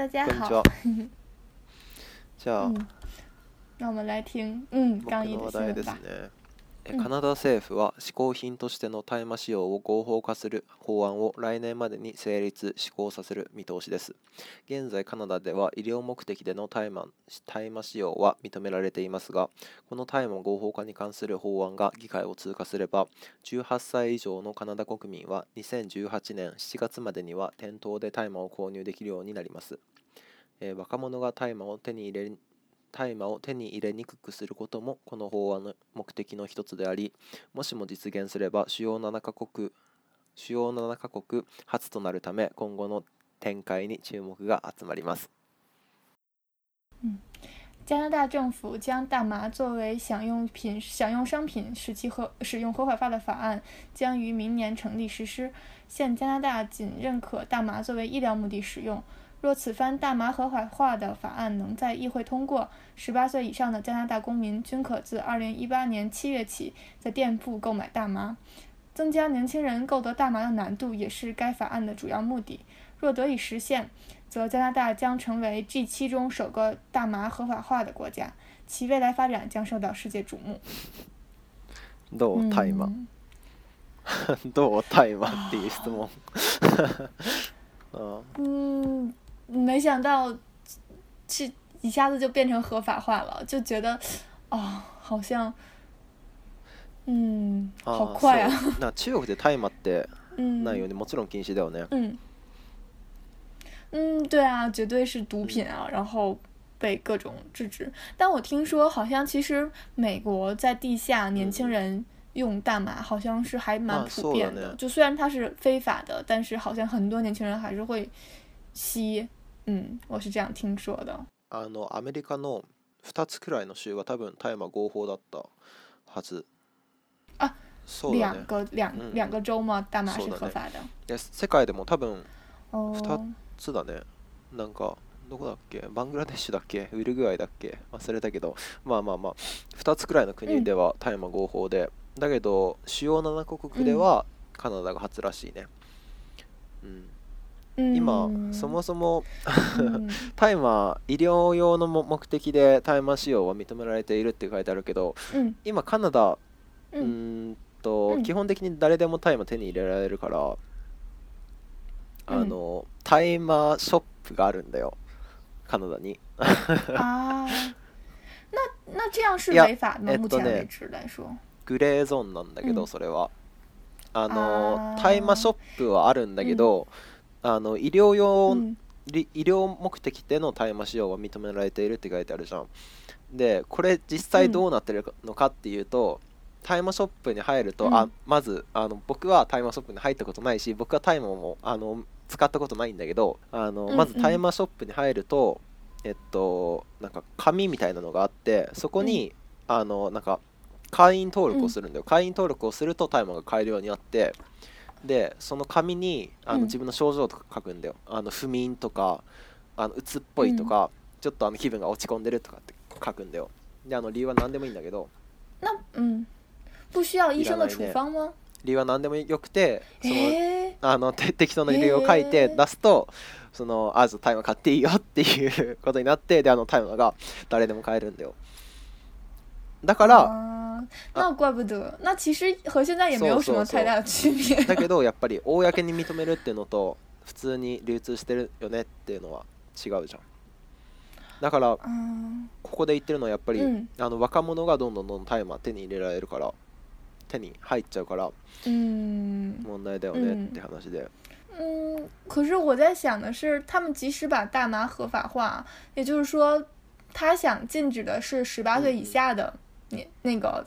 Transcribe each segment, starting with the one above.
大家好，那我们来听，嗯，刚一的新吧。カナダ政府は嗜好品としての大麻使用を合法化する法案を来年までに成立施行させる見通しです現在カナダでは医療目的での大麻大麻使用は認められていますがこの大麻合法化に関する法案が議会を通過すれば18歳以上のカナダ国民は2018年7月までには店頭で大麻を購入できるようになります、えー、若者が大麻を手に入れ大麻を手に入れにくくすることもこの法案の目的の一つでありもしも実現すれば主要7カ国主要7カ国初となるため今後の展開に注目が集まります。嗯加拿大政府将大麻作为享用品、享用商品使其合使用合法化的法案将于明年成立实施。现加拿大仅认可大麻作为医疗目的使用，若此番大麻合法化的法案能在议会通过，十八岁以上的加拿大公民均可自二零一八年七月起在店铺购买大麻。增加年轻人购得大麻的难度也是该法案的主要目的。若得以实现，则加拿大将成为 G 七中首个大麻合法化的国家，其未来发展将受到世界瞩目。ドタマドタマっていう没想到，这一下子就变成合法化了，就觉得，哦，好像，嗯，好快啊！那中国大麻 もちろん禁止だよね。嗯，嗯，对啊，绝对是毒品啊！然后被各种制止。但我听说，好像其实美国在地下年轻人用大麻，好像是还蛮普遍的。就虽然它是非法的，但是好像很多年轻人还是会吸。我是这样听说的。あのアメリカの2つくらいの州は多分大麻合法だったはず。あ、そうだね。两、两个州吗？大麻是合法的。いや、世界でも多分2つだね。なんか。どこだっけバングラデシュだっけウルグアイだっけ忘れたけどまあまあまあ2つくらいの国では大麻合法で、だけど主要7国ではカナダが初らしいね、うん、今そもそも大麻、医療用の目的で大麻使用は認められているって書いてあるけど、うん、今カナダうんと、基本的に誰でも大麻手に入れられるから、あの大麻ショップがあるんだよカナダにああな 这な是グレーゾーンなんだけど、それはあの大麻ショップはあるんだけど、あの医療用、うん、医療目的での大麻使用は認められているって書いてあるじゃんでこれ実際どうなってるのかっていうと、大麻ショップに入ると、うん、あまずあの僕は大麻ショップに入ったことないし僕は大麻もあの使ったことないんだけどあの、まず大麻ショップに入るとえっとなんか紙みたいなのがあってそこに、うん、あのなんか会員登録をするんだよ、うん、会員登録をすると大麻が買えるようになってでその紙にあの自分の症状とか書くんだよ、うん、あの不眠とかあの鬱っぽいとか、うん、ちょっとあの気分が落ち込んでるとかって書くんだよであの理由は何でもいいんだけど不需要医生处方吗、理由は何でもよくてその、えー、あの適当な理由を書いて出すと、えー、そのあずタイマー買っていいよっていうことになってであのタイマーが誰でも買えるんだよだから那怪不得，那其实和现在也没有什么太大的区别。だけどやっぱり公に認めるっていうのと普通に流通してるよねっていうのは違うじゃん。だからここで言ってるのはやっぱりあの若者がどんどんどんどん大麻手に入れられるから手に入っちゃうから問題だよねって話で。嗯，可是我在想的是，他们即使把大麻合法化，也就是说，他想禁止的是十八岁以下的。年那个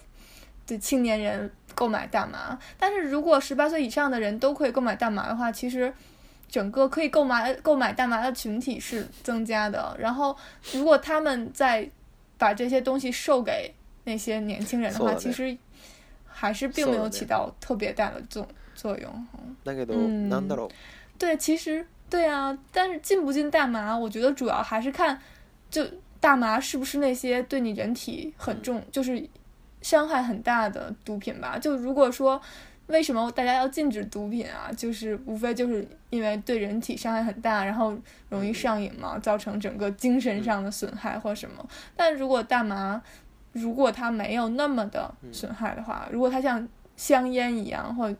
的青年人购买大麻，但是如果十八岁以上的人都可以购买大麻的话，其实整个可以购买购买大麻的群体是增加的。然后如果他们在把这些东西售给那些年轻人的话，其实还是并没有起到特别大的作作用。嗯，对，其实对啊，但是进不进大麻，我觉得主要还是看就。大麻是不是那些对你人体很重，就是伤害很大的毒品吧？就如果说为什么大家要禁止毒品啊？就是无非就是因为对人体伤害很大，然后容易上瘾嘛，造成整个精神上的损害或什么。但如果大麻，如果它没有那么的损害的话，如果它像香烟一样，或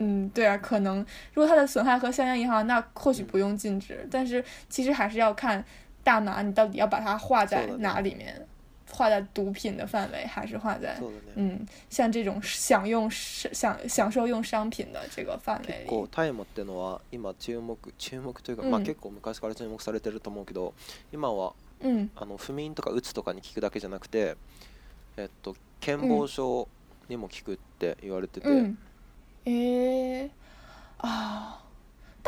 嗯对啊，可能如果它的损害和香烟一样，那或许不用禁止。但是其实还是要看。大麻，你到底要把它画在哪里面？画在毒品的范围，还是画在嗯，像这种享用享享受用商品的这个范围里？結構、ターゲットのは今注目、注目というか、まあ結構昔から注目されてると思うけど、今はあの不眠とか鬱とかに効くだけじゃなくて、えっと健忘症にも効くって言われてて。えー、あー。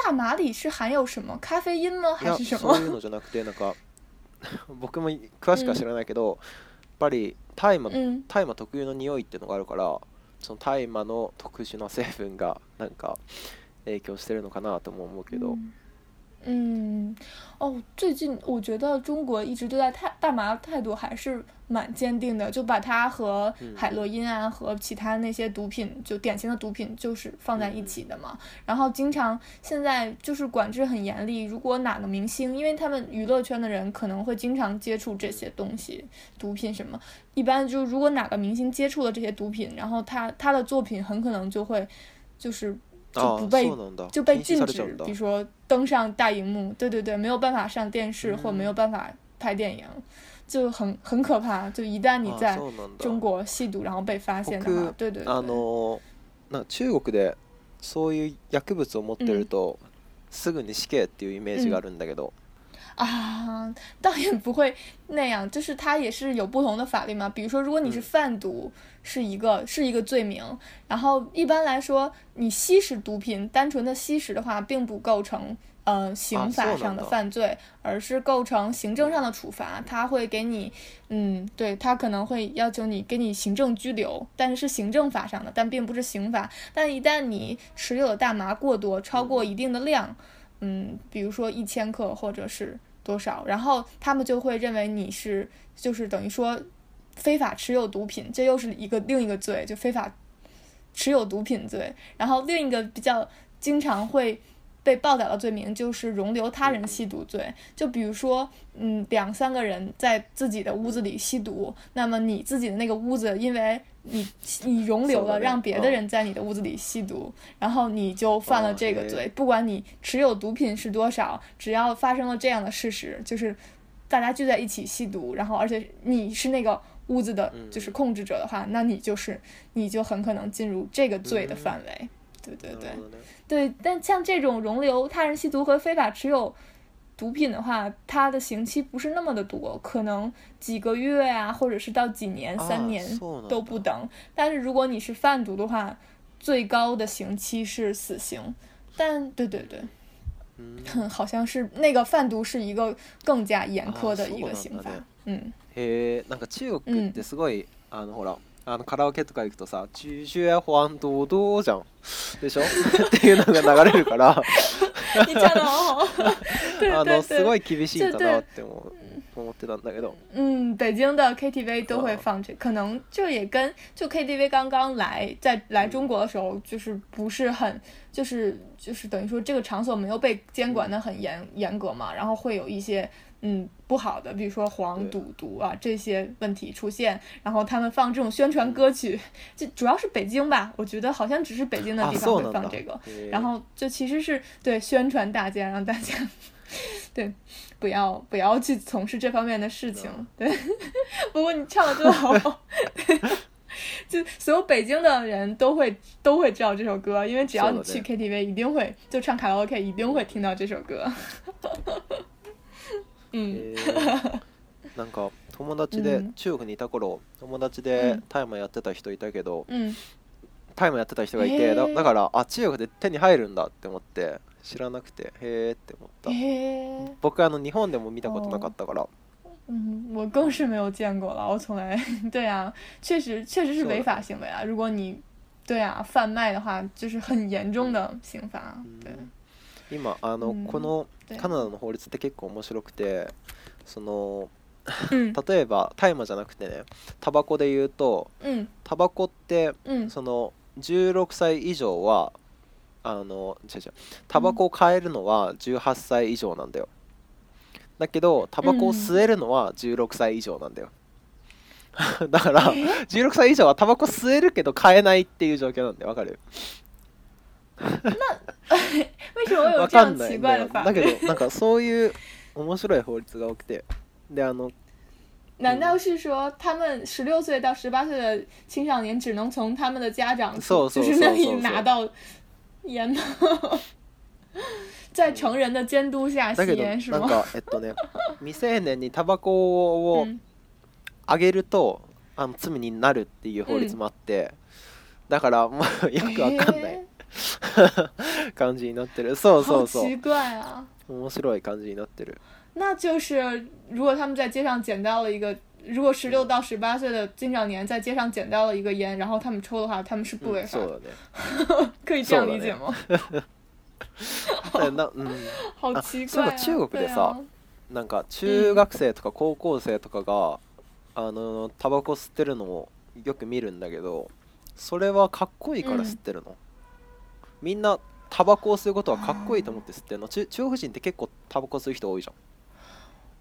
大麻里是含有什么咖啡因吗？还是什么？そういうのじゃなくてなんか 僕も詳しくは知らないけど、やっぱり大麻大麻特有の匂いっていうのがあるから、その大麻の特殊な成分がなんか影響してるのかなとも思うけど。嗯，哦，最近我觉得中国一直对待太大麻态度还是蛮坚定的，就把它和海洛因啊和其他那些毒品，就典型的毒品就是放在一起的嘛。然后经常现在就是管制很严厉，如果哪个明星，因为他们娱乐圈的人可能会经常接触这些东西，毒品什么，一般就如果哪个明星接触了这些毒品，然后他他的作品很可能就会，就是。就不被就被禁止，比如说登上大荧幕，对对对，没有办法上电视，或没有办法拍电影，就很很可怕。就一旦你在中国吸毒，然后被发现的话，对对对。あの、中国でそういう薬物を持ってるとすぐに死刑っていうイメージがあるんだけど。啊，倒也不会那样，就是它也是有不同的法律嘛。比如说，如果你是贩毒。是一个是一个罪名，然后一般来说，你吸食毒品，单纯的吸食的话，并不构成呃刑法上的犯罪，而是构成行政上的处罚，他会给你，嗯，对他可能会要求你给你行政拘留，但是是行政法上的，但并不是刑法。但一旦你持有的大麻过多，超过一定的量，嗯，比如说一千克或者是多少，然后他们就会认为你是就是等于说。非法持有毒品，这又是一个另一个罪，就非法持有毒品罪。然后另一个比较经常会被报道的罪名就是容留他人吸毒罪。就比如说，嗯，两三个人在自己的屋子里吸毒，那么你自己的那个屋子，因为你你容留了让别的人在你的屋子里吸毒，然后你就犯了这个罪。不管你持有毒品是多少，只要发生了这样的事实，就是大家聚在一起吸毒，然后而且你是那个。屋子的就是控制者的话，那你就是你就很可能进入这个罪的范围。对对对对，但像这种容留他人吸毒和非法持有毒品的话，他的刑期不是那么的多，可能几个月啊，或者是到几年、三年都不等。但是如果你是贩毒的话，最高的刑期是死刑。但对对对，嗯，好像是那个贩毒是一个更加严苛的一个刑法。うん、へえんか中国ってすごい、うん、あのほらあのカラオケとか行くとさ「チュージュやホアンドドじゃんでしょ っていうのが流れるからあの すごい厳しいんだなって思う思ってたんだけど嗯北京的 KTV 都会放这可能这也跟就 KTV 刚刚来在来中国的时候就是不是很就是就是等于说这个场所没有被监管的很严严格嘛然后会有一些嗯，不好的，比如说黄赌毒啊这些问题出现，然后他们放这种宣传歌曲，就主要是北京吧，我觉得好像只是北京的地方会放这个，然后就其实是对宣传大家，让大家对不要不要去从事这方面的事情。对，不过你唱的真好，就所有北京的人都会都会知道这首歌，因为只要你去 KTV，一定会就唱卡拉 OK，一定会听到这首歌。うん、えー、なんか友達で、中国にいた頃友達で大麻やってた人いたけど、大、イ麻、やってた人がいて、えー、だだからあ中国で手に入るんだって思って知らなくてへえって思った、えー、僕あの日本でも見たことなかったから。嗯，我更是没有见过了，我从来 对啊，确实确实是违法行为啊。如果你对啊贩卖的话，就是很严重的刑罚。对。嗯今あの、うん、このカナダの法律って結構面白くてその 例えば大麻じゃなくてねタバコで言うと、タバコって、うん、その16歳以上はあの違う違うタバコを買えるのは18歳以上なんだよだけどタバコを吸えるのは16歳以上なんだよ、だから16歳以上はタバコ吸えるけど買えないっていう状況なんでわかる那为什么奇怪だけどなんかそういう面白い法律が多くてであのそ道是说他们十六岁到十八岁的青少年只能从他们的家长就是那里拿到烟吗？在成人的监督下吸烟是吗？なんかえっとね、未成年にタバコをあげると、あの罪になるっていう法律もあって、だからまあよくわかんない。感じになってる。そうそうそう。奇怪啊！面白い感じになってる。那就是如果他们在街上捡到了一个，如果十六到十八岁的青少年在街上捡到了一个烟，然后他们抽的话，他们是不违法的。嗯、可以这样理解吗？那嗯，好奇怪、啊。中国でさ、なんか中学生とか高校生とかが、あのタバコ吸ってるのをよく見るんだけど、それはかっこいいから吸ってるの？うみんなタバコを吸うことはかっこいいと思って吸ってるの。中国人って結構タバコ吸う人多いじゃん。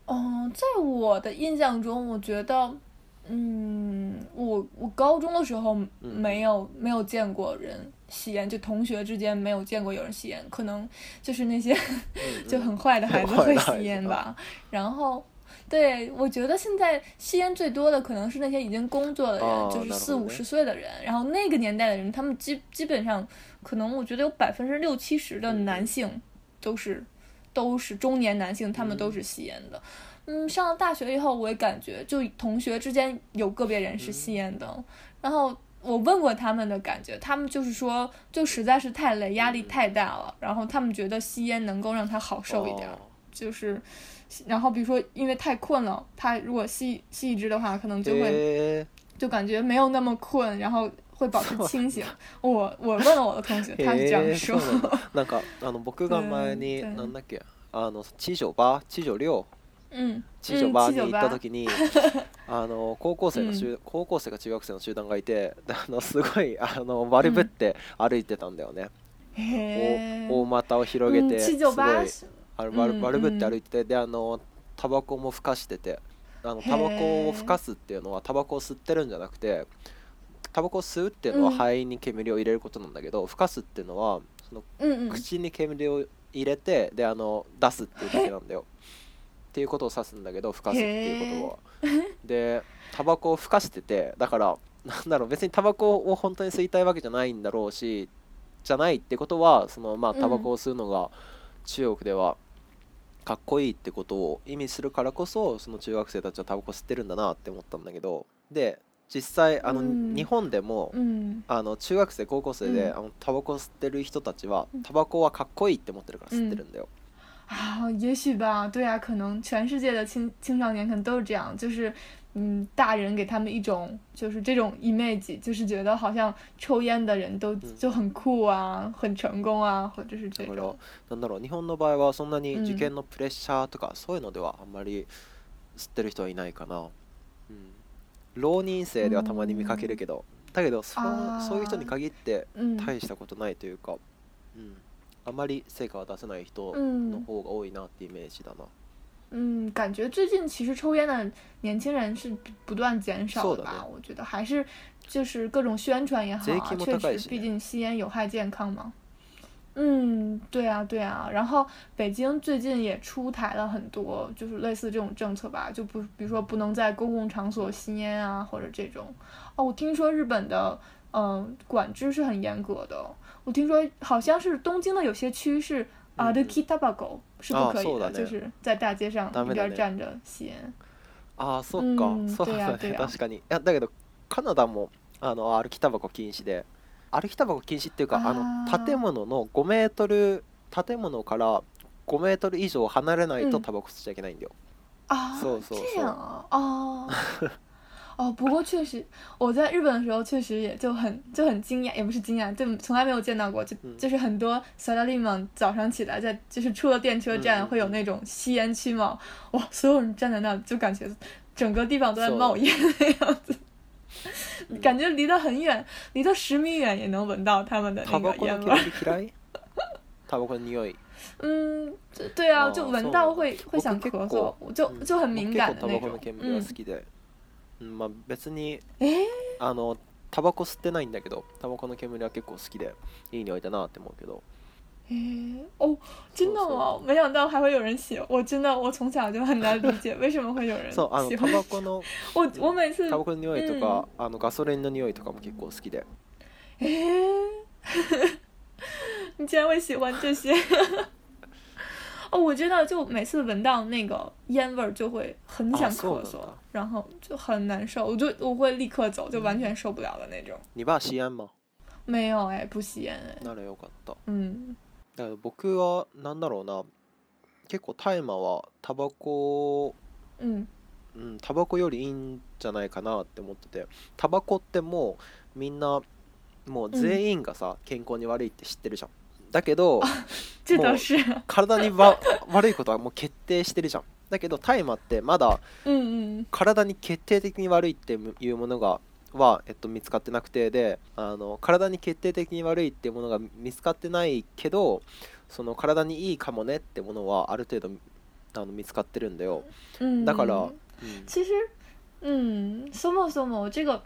嗯，在我的印象中，我觉得，嗯，我我高中的时候没有没有见过人吸烟，就同学之间没有见过有人吸烟。可能就是那些 就很坏的孩子会吸烟吧。然后，对，我觉得现在吸烟最多的可能是那些已经工作的人，就是四五十岁的人。然后那个年代的人，他们基基本上。可能我觉得有百分之六七十的男性都是都是中年男性，他们都是吸烟的。嗯，上了大学以后，我也感觉就同学之间有个别人是吸烟的。然后我问过他们的感觉，他们就是说，就实在是太累，压力太大了。然后他们觉得吸烟能够让他好受一点，就是，然后比如说因为太困了，他如果吸吸一支的话，可能就会就感觉没有那么困。然后。会保持清醒。我我问了我的同学，他是这样说。なんかあの僕が前になだっけあの七九八七九六。うん、地上バーに行った時に、高校生か中学生の集団がいてあのすごいあの丸ぶって歩いてたんだよね、うん、大股を広げて、すごいあの丸ぶって歩いててであのタバコもふかしててあのタバコをふかすっていうのはタバコを吸ってるんじゃなくてタバコを吸うっていうのは肺に煙を入れることなんだけど、ふかすっていうのはその口に煙を入れてであの出すっていうだけなんだよ。っていうことを指すんだけどふかすっていうことは。でタバコをふかしててだからなんだろう別にタバコを本当に吸いたいわけじゃないんだろうしじゃないってことはそのまあタバコを吸うのが中国ではかっこいいってことを意味するからこそその中学生たちはタバコ吸ってるんだなって思ったんだけどで実際あの、うん、日本でも、うん、あの中学生高校生で、うん、あのタバコ吸ってる人たちはタバコはかっこいいって思ってるから吸ってるんだよ。啊，也许吧，对啊，可能全世界的青青少年可能都是这样，就是嗯，大人给他们一种就是这种 image，就是觉得好像抽烟的人都就很酷あ、很成功啊，或者是这种。なんだろう、日本の場合はそんなに受験のプレッシャーとかそういうのではあんまり吸ってる人はいないかな。浪人生ではたまに見かけるけど、だけどそそういう人に限って大したことないというか、うん、うん、あまり成果は出せない人の方が多いなってイメージだな。嗯，感觉最近其实抽烟的年轻人是不断减少的吧？我觉得还是就是各种宣传也好啊，确实，毕竟吸烟有害健康嘛。嗯对啊对啊然后北京最近也出台了很多就是类似这种政策吧就不比如说不能在公共场所吸烟啊或者这种哦我听说日本的嗯管制是很严格的我听说好像是东京的有些区是啊的 kitabago 是不可以的就是在大街上一边站着吸烟嗯对呀对呀 歩きタバコ禁止っていうか、あの建物の5メートル建物から5メートル以上離れないとタバコ吸っちゃいけないんだよ。啊，这样啊，哦哦，不过确实，我在日本的时候确实也就很就很惊讶，也不是惊讶，就从来没有见到过，就就是很多小拉利们早上起来在就是出了电车站会有那种吸烟区嘛，哇，所有人站在那就感觉整个地方都在冒烟的样子。感觉离得很远，离得十米远也能闻到他们的那个烟味。タバコの匂い。嗯，对啊，就闻到会会想咳嗽，就就很敏感的那种。うん、まあ別に、あのタバコ吸ってないんだけど、タバコの煙は結構好きでいい匂いだなって思うけど。哦，真的吗？没想到还会有人写，我真的，我从小就很难理解，为什么会有人喜欢写。我我每次嗯，汽油的气味，或者那个汽油的气味，我其实也挺喜欢的。诶，你竟然会喜欢这些？哦，我知道，就每次闻到那个烟味就会很想咳嗽，然后就很难受，我就我会立刻走，就完全受不了的那种。你爸吸烟吗？没有哎，不吸烟。哎。那里有管道？嗯。だから僕は何だろうな結構大麻はタバコうんんタバコよりいいんじゃないかなって思っててタバコってもうみんなもう全員がさ、健康に悪いって知ってるじゃんだけどもう体に悪いことはもう決定してるじゃんだけど大麻ってまだ体に決定的に悪いっていうものがは、えっと、見つかってなくてであの体に決定的に悪いっていうものが見つかってないけどその体にいいかもねってものはある程度あの見つかってるんだよ。だから、うん、其实，嗯，そもそも这个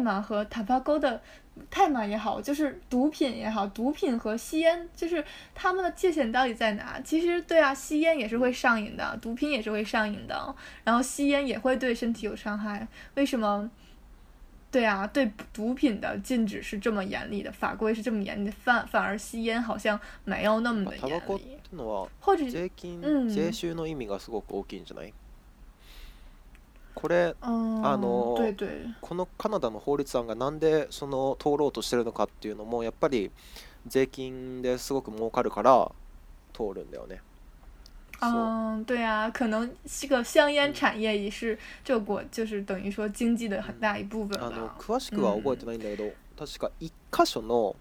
マー和タバコ的泰马也好，就是毒品也好，毒品和吸烟就是他们的界限到底在哪？其实对啊，吸烟也是会上瘾的，毒品也是会上瘾的，然后吸烟也会对身体有伤害。为什么？对啊，对毒品的禁止是这么严厉的，法规是这么严厉的，反反而吸烟好像没有那么的严厉。或者税金、税収の意味がすごく大きいんじゃない？これ、あのこのカナダの法律案がなんでその通ろうとしてるのかっていうのもやっぱり税金ですごく儲かるから通るんだよね。嗯，对啊，可能这个香烟产业也是这国就是等于说经济的很大一部分吧。あの詳しくは覚えてないんだけど、確か一箇所の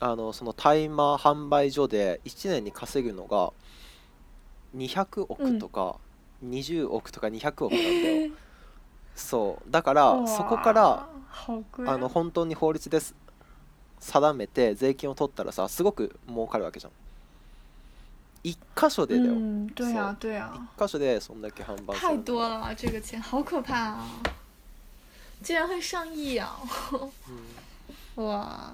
あのその大麻販売所で1年に稼ぐのが200億とか20億とか200億なんだよ。そうだからそこからあの本当に法律です定めて税金を取ったらさすごく儲かるわけじゃん。一所对啊，对啊，一所太多了，这个钱好可怕啊！竟然会上亿，啊！哇！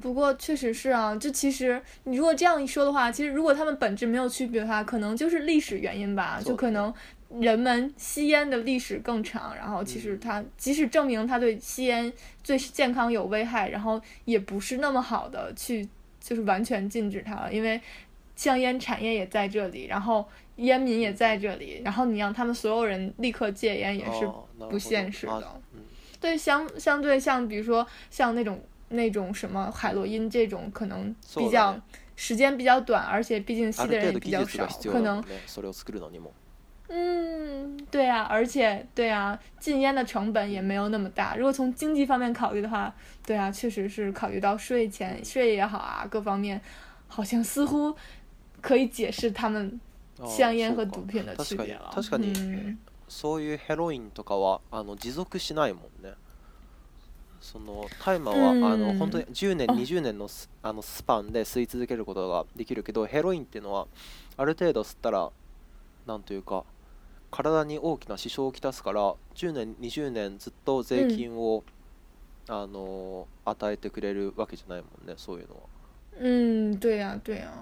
不过确实是啊，就其实你如果这样一说的话，其实如果他们本质没有区别的话，可能就是历史原因吧。就可能人们吸烟的历史更长，然后其实它即使证明它对吸烟最健康有危害，然后也不是那么好的去。就是完全禁止它了，因为香烟产业也在这里，然后烟民也在这里，然后你让他们所有人立刻戒烟也是不现实的。对相相对像比如说像那种那种什么海洛因这种，可能比较时间比较短，而且毕竟吸的人也比较少，可能。嗯，对啊，而且对啊，禁烟的成本也没有那么大。如果从经济方面考虑的话，对啊，确实是考虑到税钱、税也好啊，各方面，好像似乎可以解释他们香烟和毒品的区别。嗯，そういうヘロインとかはあの持続しないもんね。そのターマはあの本当に十年二十年のあのスパンで吸い続けることができるけど、ヘロインっていうのはある程度吸ったらなんというか。体に大きな支障をきたすから10年20年ずっと税金を、うん、あの与えてくれるわけじゃないもんねそういうのはん对や对や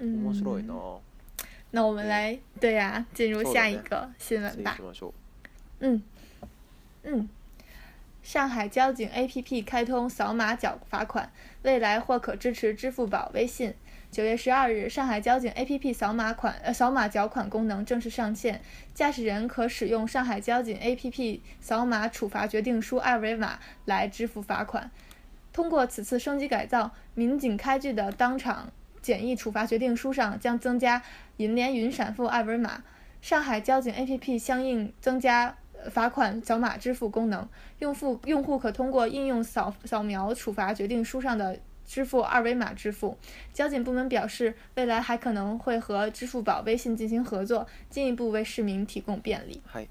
面白いな那我们来对呀、啊、进入下一个新闻吧嗯嗯上海交警 APP 开通扫码缴罚款，未来或可支持支付宝、微信九月十二日，上海交警 A P P 扫码款呃扫码缴款功能正式上线，驾驶人可使用上海交警 A P P 扫码处罚决定书二维码来支付罚款。通过此次升级改造，民警开具的当场简易处罚决定书上将增加银联云闪付二维码，上海交警 A P P 相应增加罚款扫码支付功能，用户用户可通过应用扫扫描处罚决定书上的。支付二维码支付。交警部门表示，未来还可能会和支付宝、微信进行合作，进一步为市民提供便利。はい。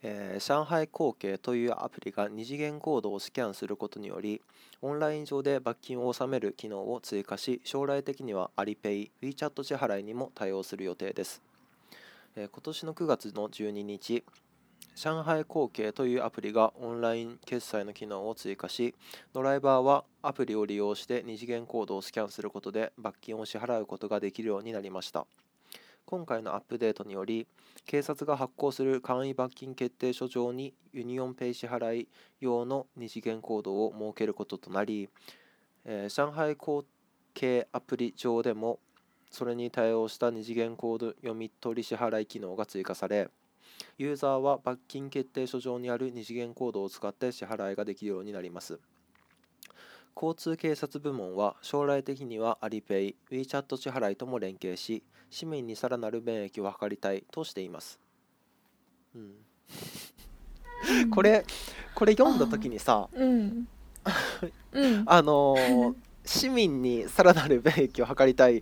えー、上海光景というアプリが二次元コードをスキャンすることによりオンライン上で罰金を納める機能を追加し将来的にはアリペイ、WeChat 支払いにも対応する予定です、えー、今年の9月の12日上海後継というアプリがオンライン決済の機能を追加し、ドライバーはアプリを利用して二次元コードをスキャンすることで罰金を支払うことができるようになりました。今回のアップデートにより、警察が発行する簡易罰金決定書上にユニオンペイ支払い用の二次元コードを設けることとなり、えー、上海後継アプリ上でもそれに対応した二次元コード読み取り支払い機能が追加され、ユーザーは罰金決定書上にある二次元コードを使って支払いができるようになります交通警察部門は将来的にはアリペイ、WeChat 支払いとも連携し市民にさらなる便益を図りたいとしています、うん、これこれ読んだ時にさ、うん、あの市民にさらなる便益を図りたい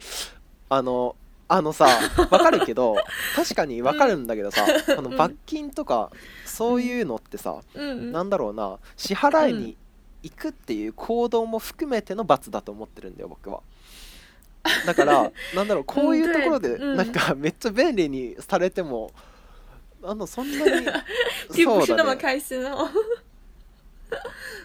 あのあのさわかるけど 確かにわかるんだけどさ、あの罰金とかそういうのってさ、うんなんだろうな支払いに行くっていう行動も含めての罰だと思ってるんだよ僕は。だから なんだろうこういうところでなんかめっちゃ便利にされてもあのそんなに并不是那うん、心哦。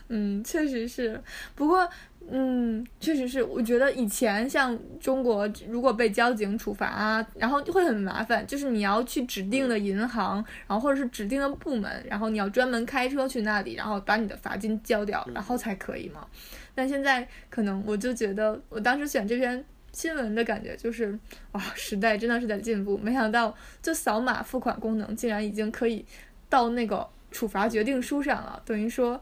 嗯，确实是。不过嗯，确实是。我觉得以前像中国，如果被交警处罚，然后就会很麻烦，就是你要去指定的银行，然后或者是指定的部门，然后你要专门开车去那里，然后把你的罚金交掉，然后才可以嘛。但现在可能我就觉得，我当时选这篇新闻的感觉就是，哇，时代真的是在进步。没想到，就扫码付款功能竟然已经可以到那个处罚决定书上了，等于说。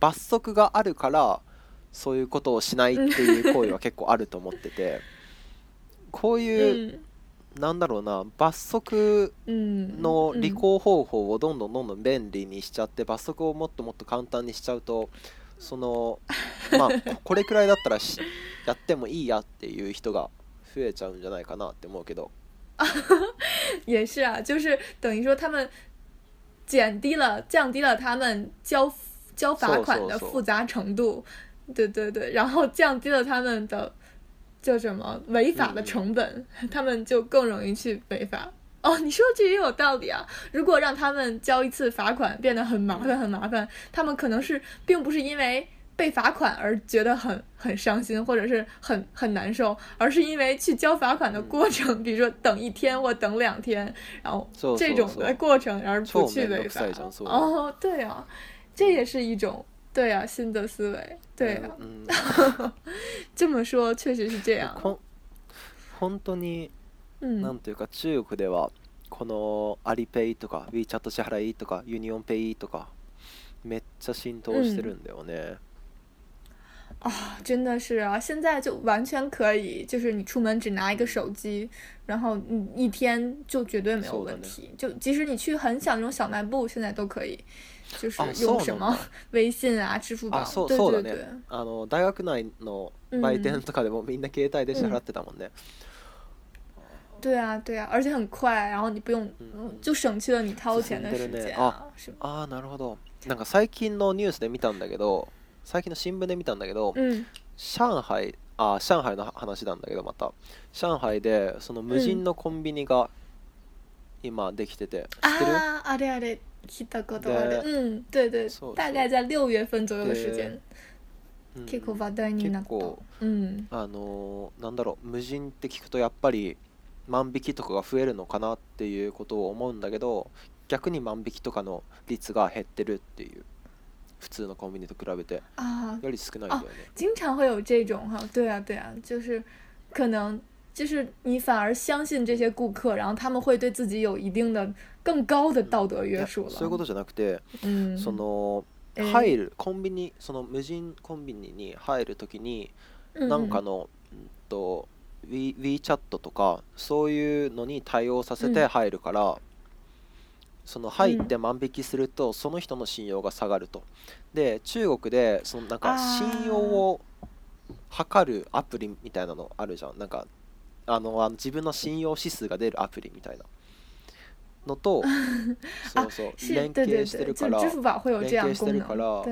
罰則があるからそういうことをしないっていう行為は結構あると思ってて こういう、うん、なんだろうな罰則の履行方法をどんどんどんどん便利にしちゃって罰則をもっともっと簡単にしちゃうとそのまあ これくらいだったらしやってもいいやっていう人が増えちゃうんじゃないかなって思うけど。也是啊，就是等于说他们减低了、降低了他们交付。交罚款的复杂程度，对对对，然后降低了他们的叫什么违法的成本，他们就更容易去违法。哦，你说这也有道理啊。如果让他们交一次罚款变得很麻烦很麻烦，他们可能是并不是因为被罚款而觉得很很伤心或者是很很难受，而是因为去交罚款的过程，比如说等一天或等两天，然后这种的过程而不去违法。哦，对啊。这也是一种对啊新的思维，对啊。嗯、这么说确实是这样。本 当に、なんというか中国ではこのアリペイとか WeChat 支払いとかユニオンペイとかめっちゃ浸透してるんだよね。啊，真的是啊，现在就完全可以，就是你出门只拿一个手机，然后你一天就绝对没有问题，就即使你去很小那种小卖部，现在都可以，就是用什么微信啊、支付宝，对对对。啊，所以あの大学内の売店とかでもみんな携帯で支払ってたもんね。对啊对啊，而且很快，然后你不用就省去了你掏钱的时间。啊，啊，なるほど。なんか最近のニュースで見たんだけど。最近の新聞で見たんだけど、うん、上海あ上海の話なんだけどまた上海でその無人のコンビニが今できてて、知ってるああれあれ聞いたことあるうん对对そうそう大概在6月分左右の時間結構話題になった、うん、あのー、なんだろう無人って聞くとやっぱり万引きとかが増えるのかなっていうことを思うんだけど逆に万引きとかの率が減ってるっていう普通のコンビニと比べてあ。より少ないんだよね。经常会有这种哈，对啊对啊，就是可能就是你反而相信这些顾客，然后他们会对自己有一定的更高的道德約束了。そういうことじゃなくて、その入るコンビニその無人コンビニに入るときに、なんかの、と We WeChat とかそういうのに対応させて入るから。その入って万引きすると、その人の信用が下がるとで中国でそのなんか信用を測るアプリみたいなのあるじゃんなんかあのあの自分の信用指数が出るアプリみたいなのと そうそう連携してるから連携してるから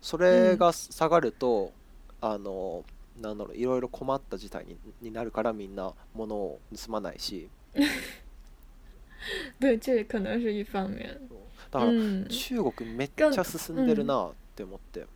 それが下がると、うん、あのなんだろういろいろ困った事態にになるからみんな物を盗まないし 对，这可能是一方面。だから、中国めっちゃ進んでるなって思って。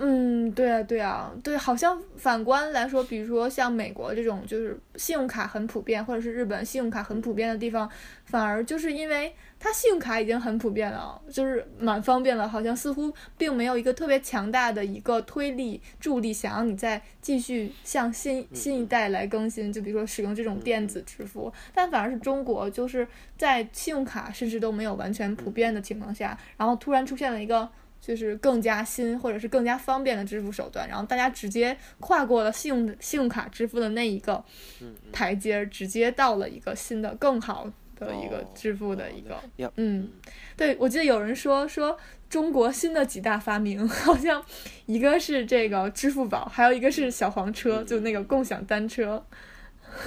嗯，对啊，对啊，对，好像反观来说，比如说像美国这种，就是信用卡很普遍，或者是日本信用卡很普遍的地方，反而就是因为它信用卡已经很普遍了，就是蛮方便了，好像似乎并没有一个特别强大的一个推力助力，想让你再继续向新新一代来更新，就比如说使用这种电子支付，但反而是中国就是在信用卡甚至都没有完全普遍的情况下，然后突然出现了一个。就是更加新或者是更加方便的支付手段，然后大家直接跨过了信用信用卡支付的那一个台阶，直接到了一个新的更好的一个支付的一个，嗯，对，我记得有人说说中国新的几大发明，好像一个是这个支付宝，还有一个是小黄车，就那个共享单车。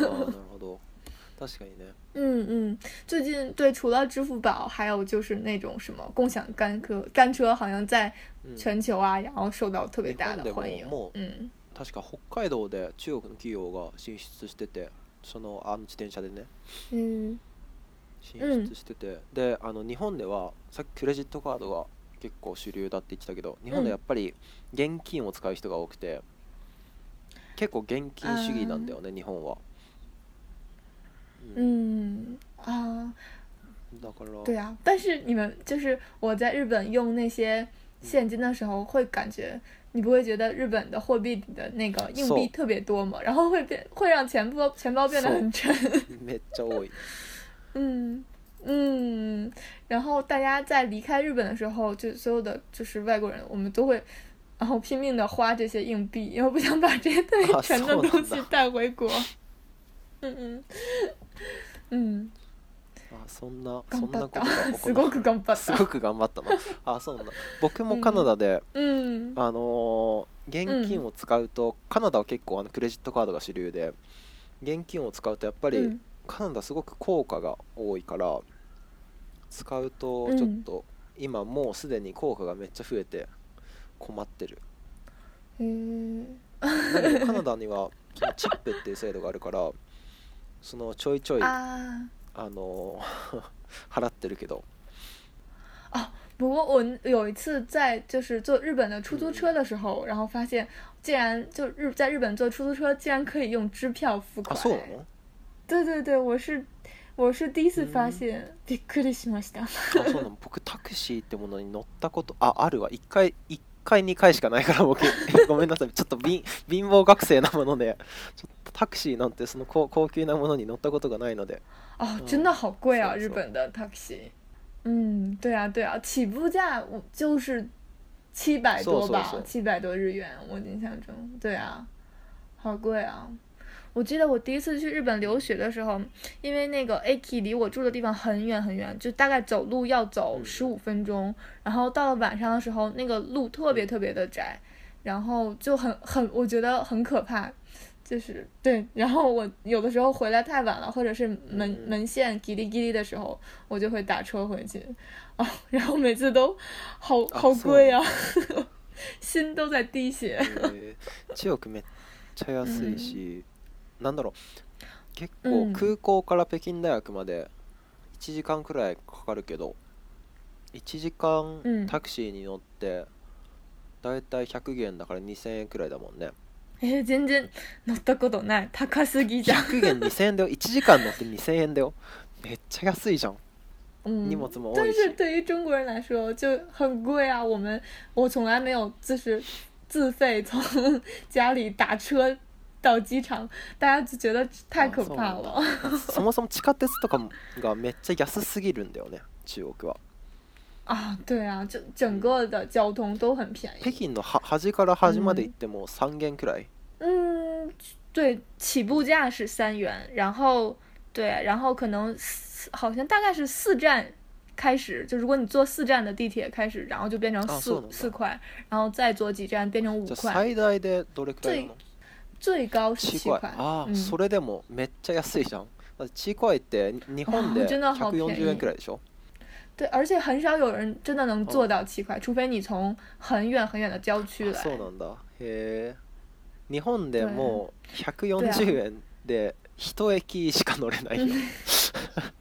嗯嗯，最近对，除了支付宝，还有就是那种什么共享单车，单车好像在全球啊，然后受到特别大的欢迎。嗯，確か北海道で中国の企業が進出してて、そのあの自転車でね。う進出してて、で、あの日本ではさっきクレジットカードが結構主流だって言ってたけど、日本でやっぱり現金を使う人が多くて、結構現金主義なんだよね、日本は。嗯啊，对呀，但是你们就是我在日本用那些现金的时候，会感觉你不会觉得日本的货币的那个硬币特别多吗？然后会变会让钱包钱包变得很沉。嗯嗯，然后大家在离开日本的时候，就所有的就是外国人，我们都会然后拼命的花这些硬币，因为不想把这些特别沉的东西带回国。嗯 嗯。うんあそんなそんなことが起こすごく頑張ったすごく頑張ったな あそうなんだ僕もカナダで、うん、あのー、現金を使うと、うん、カナダは結構あのクレジットカードが主流で現金を使うとやっぱり、うん、カナダすごく効果が多いから使うとちょっと、今もうすでに効果がめっちゃ増えて困ってるへえカナダにはチップっていう制度があるからそのちょいちょいあの 払ってるけど不过我有一次在就是坐日本的出租车的时候，然后发现竟然就日在日本坐出租车竟然可以用支票付あ款。そうなの对对对，我是我是第一次发现，びっくりしました。そうなの僕タクシーってものに乗ったことああるわ一回一回2回しかないから僕 ごめんなさいちょっと貧乏学生なものでちょっとタクシーなんてその高高級なものに乗ったことがないのであ、o 真的好贵啊、うん、日本的タクシーう、对啊对啊起步价就是七百多吧七百多日元我印象中对啊好贵啊我记得我第一次去日本留学的时候，因为那个 Aki 离我住的地方很远很远，就大概走路要走十五分钟。然后到了晚上的时候，那个路特别特别的窄，然后就很很我觉得很可怕，就是对。然后我有的时候回来太晚了，或者是门门线叽里叽里的时候，我就会打车回去。哦，然后每次都好好贵呀，心都在滴血。这个なんだろう結構空港から北京大学まで1時間くらいかかるけど1時間タクシーに乗ってだいたい100元だから2000円くらいだもんねえー、全然乗ったことない高すぎじゃん100元2000円だよ1 時間乗って2000円だよめっちゃ安いじゃん嗯，但是对于中国人来说就很贵啊！我们我从来没有就是自费从 家里打车到机场，大家就觉得太可怕了。そもそも地下鉄とかがめっちゃ安すぎるんだよね。中国は。あ、对啊，就整个的交通都很便宜。北京の端から端まで行っても三元くらい。うん、对，起步价是三元，然后对，然后可能四，好像大概是四站开始，就如果你坐四站的地铁开始，然后就变成四四块，然后再坐几站变成五块。最大でどれくら最高七块あ、それでもめっちゃ安いじゃん。だって七块って日本で百四十円くらいでしょ。对，而且很少有人真的能做到七块，除非你从很远很远的郊区来。そうなんだ。へえ。日本でも百四十円で一駅しか乗れないよ。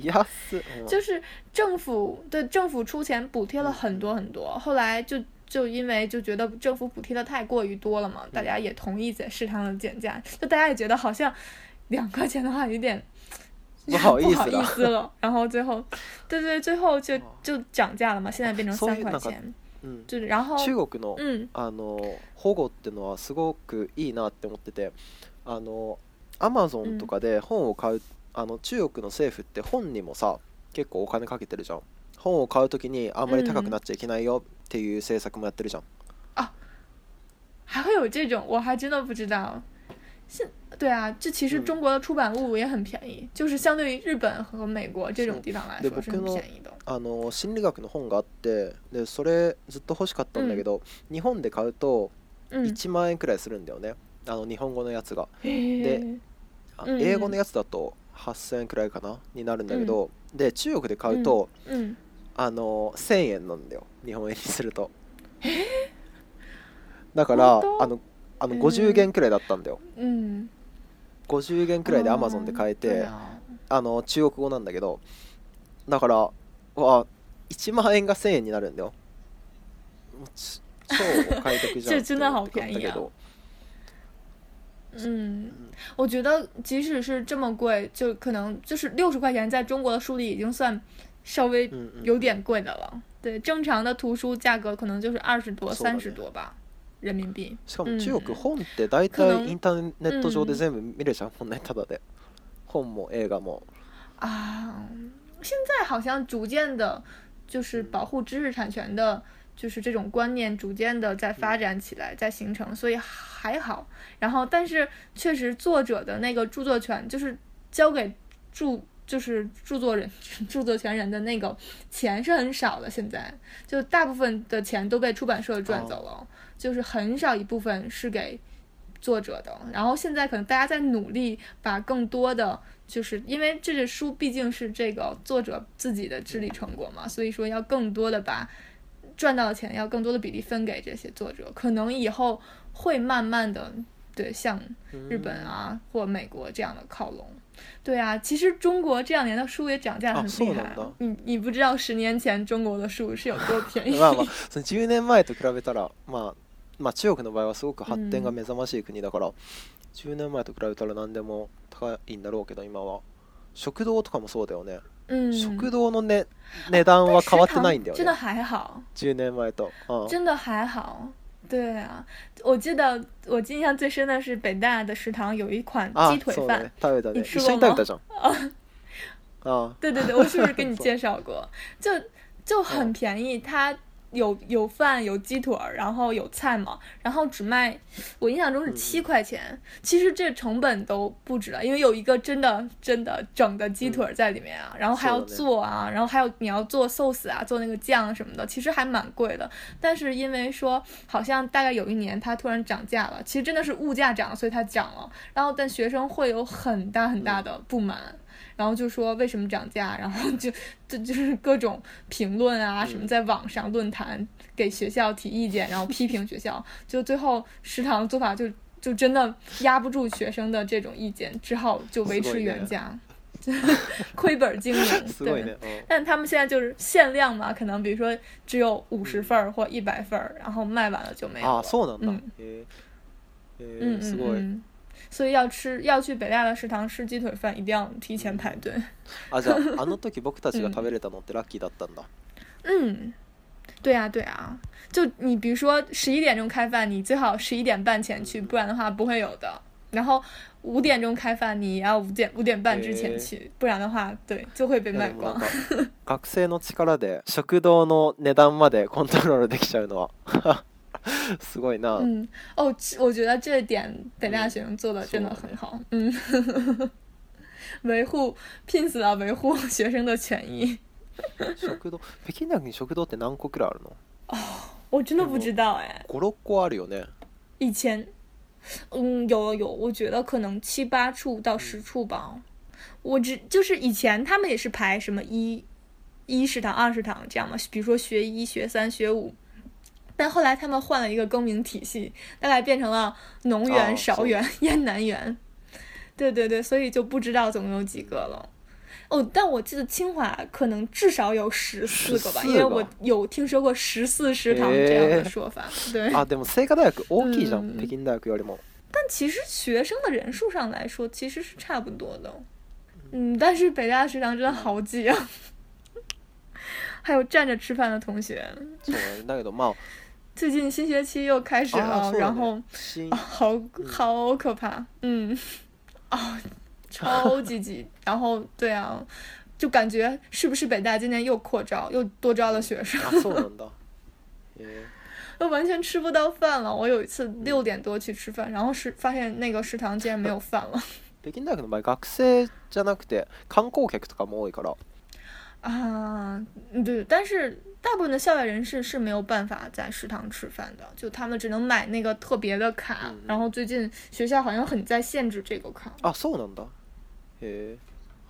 要死！就是政府的政府出钱补贴了很多很多，后来就就因为就觉得政府补贴的太过于多了嘛，大家也同意在市场上减价，就大家也觉得好像两块钱的话有点不好意思了，然后最后，对对，最后就就涨价了嘛，现在变成三块钱，就然后，中国保あの中国の政府って本にもさ結構お金かけてるじゃん本を買うときにあんまり高くなっちゃいけないよっていう政策もやってるじゃん、あ还会有这种我还真的不知道是对啊这其实中国的出版物也很便宜、就是相对于日本和美国这种地方来说是很便宜的あの心理学の本があってでそれずっと欲しかったんだけど、日本で買うと1万円くらいするんだよね、あの日本語のやつがで英語のやつだと8000円くらいかなになるんだけど、うん、で中国で買うと、うんうん、あの1000円なんだよ日本円にするとだからあのあの50元くらいだったんだよ、うん、50元くらいでアマゾンで買えてあの中国語なんだけどだからわ1万円が1000円になるんだよ超お買い得じゃんって思ったけど 嗯，我觉得即使是这么贵，就可能就是六十块钱，在中国的书里已经算稍微有点贵的了。对，正常的图书价格可能就是二十多、三十多吧，人民币。しかも中国本って大体インターネット上で全部見るじゃん、ほんねただで、本も映画も。啊，现在好像逐渐的，就是保护知识产权的。就是这种观念逐渐的在发展起来，在形成，所以还好。然后，但是确实，作者的那个著作权就是交给著，就是著作人、著作权人的那个钱是很少的。现在就大部分的钱都被出版社赚走了，就是很少一部分是给作者的。然后现在可能大家在努力把更多的，就是因为这是书，毕竟是这个作者自己的智力成果嘛，所以说要更多的把。赚到的钱要更多的比例分给这些作者，可能以后会慢慢的对向日本啊或美国这样的靠拢。对啊，其实中国这两年的书也涨价很厉害。你你不知道十年前中国的书是有多便宜。十年前と比べたら、まあまあ中国の場合はすごく発展が目覚ましい国だから、十年前と比べたら何でも高いんだろうけど今は食とかもそうだよね。嗯，食堂的呢，价，价，单是，真的还好。十年前和，真的还好。对啊，我记得我印象最深的是北大的食堂有一款鸡腿饭，你吃过吗？啊，啊，对对对，我是不是给你介绍过？就就很便宜，它。有有饭有鸡腿儿，然后有菜嘛，然后只卖，我印象中是七块钱。其实这成本都不止了，因为有一个真的真的整的鸡腿儿在里面啊，然后还要做啊，然后还有你要做 sauce 啊，做那个酱什么的，其实还蛮贵的。但是因为说好像大概有一年它突然涨价了，其实真的是物价涨，所以它涨了。然后但学生会有很大很大的不满。然后就说为什么涨价，然后就就就是各种评论啊，什么在网上论坛给学校提意见，然后批评学校，就最后食堂做法就就真的压不住学生的这种意见，只好就维持原价，亏本经营，对但他们现在就是限量嘛，可能比如说只有五十份儿或一百份儿，然后卖完了就没有了，嗯，嗯，嗯，嗯所以要吃，要去北大的食堂吃鸡腿饭，一定要提前排队。啊，じゃあ の僕たちが食べれたのってラッキーだったんだ。嗯，对呀，对呀，就你，比如说十一点钟开饭，你最好十一点半前去，不然的话不会有的。然后五点钟开饭，你要五点五点半之前去，不然的话，对，就会被卖光。学生の力で食堂の値段までコントロールできちゃうのは。すごいな。嗯，哦，我觉得这点北大学生做的真的很好，嗯，维护拼死了维护学生的权益。食堂，北京大学食堂って何個くらいあるの？哦，我真的不知道哎。五六個あるよね。以前，嗯，有有，我觉得可能七八处到十处吧。我只就是以前他们也是排什么一，一食堂、二食堂这样嘛，比如说学一、学三、学五。但后来他们换了一个更名体系，大概变成了农园、韶园、燕 南园，对对对，所以就不知道总共有几个了。哦，但我记得清华可能至少有十四个吧，因为我有听说过十四食堂这样的说法。对啊，但 清大学大きいじゃん。北京大学よりも。但其实学生的人数上来说，其实是差不多的。嗯，但是北大食堂真的好挤啊！还有站着吃饭的同学。最近新学期又开始了，然后，好好可怕，嗯，啊，超级挤，然后对啊，就感觉是不是北大今年又扩招，又多招了学生，都完全吃不到饭了。我有一次六点多去吃饭，然后是发现那个食堂竟然没有饭了。啊，对，但是大部分的校外人士是没有办法在食堂吃饭的，就他们只能买那个特别的卡。然后最近学校好像很在限制这个卡。啊，送的？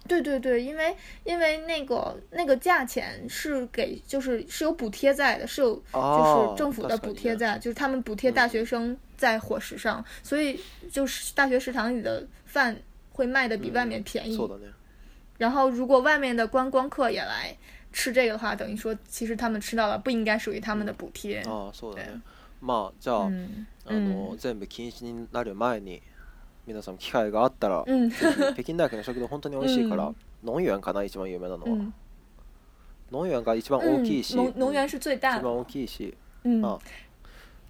对对对，因为因为那个那个价钱是给，就是是有补贴在的，是有就是政府的补贴在，就是他们补贴大学生在伙食上，所以就是大学食堂里的饭会卖的比外面便宜。然后，如果外面的观光客也来吃这个的话，等于说其实他们吃到了不应该属于他们的补贴。啊，是的。啊，叫……嗯，全部禁止になる前に、皆さん機会があったら、北京大学の食堂本当に美味しいから、農園かな一番有名なのは、農園が一番大きいし、農園是最大、一番大きいし、あ、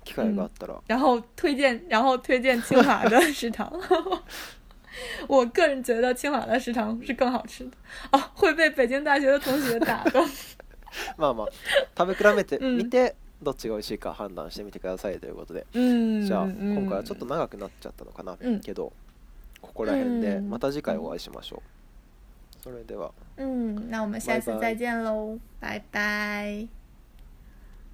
機会があったら。然后推荐，然后推荐清华的食堂。我个人觉得清华的食堂是更好吃的。哦、啊，会被北京大学的同学打动。まあまあ食べ比べてみて、うん、どっちが美味しいか判断してみてくださいということで、うん、じゃあ今回はちょっと長くなっちゃったのかな、うん、けどここら辺でまた次回お会いしましょう。それでは。うん、那我们下次再见喽，拜拜。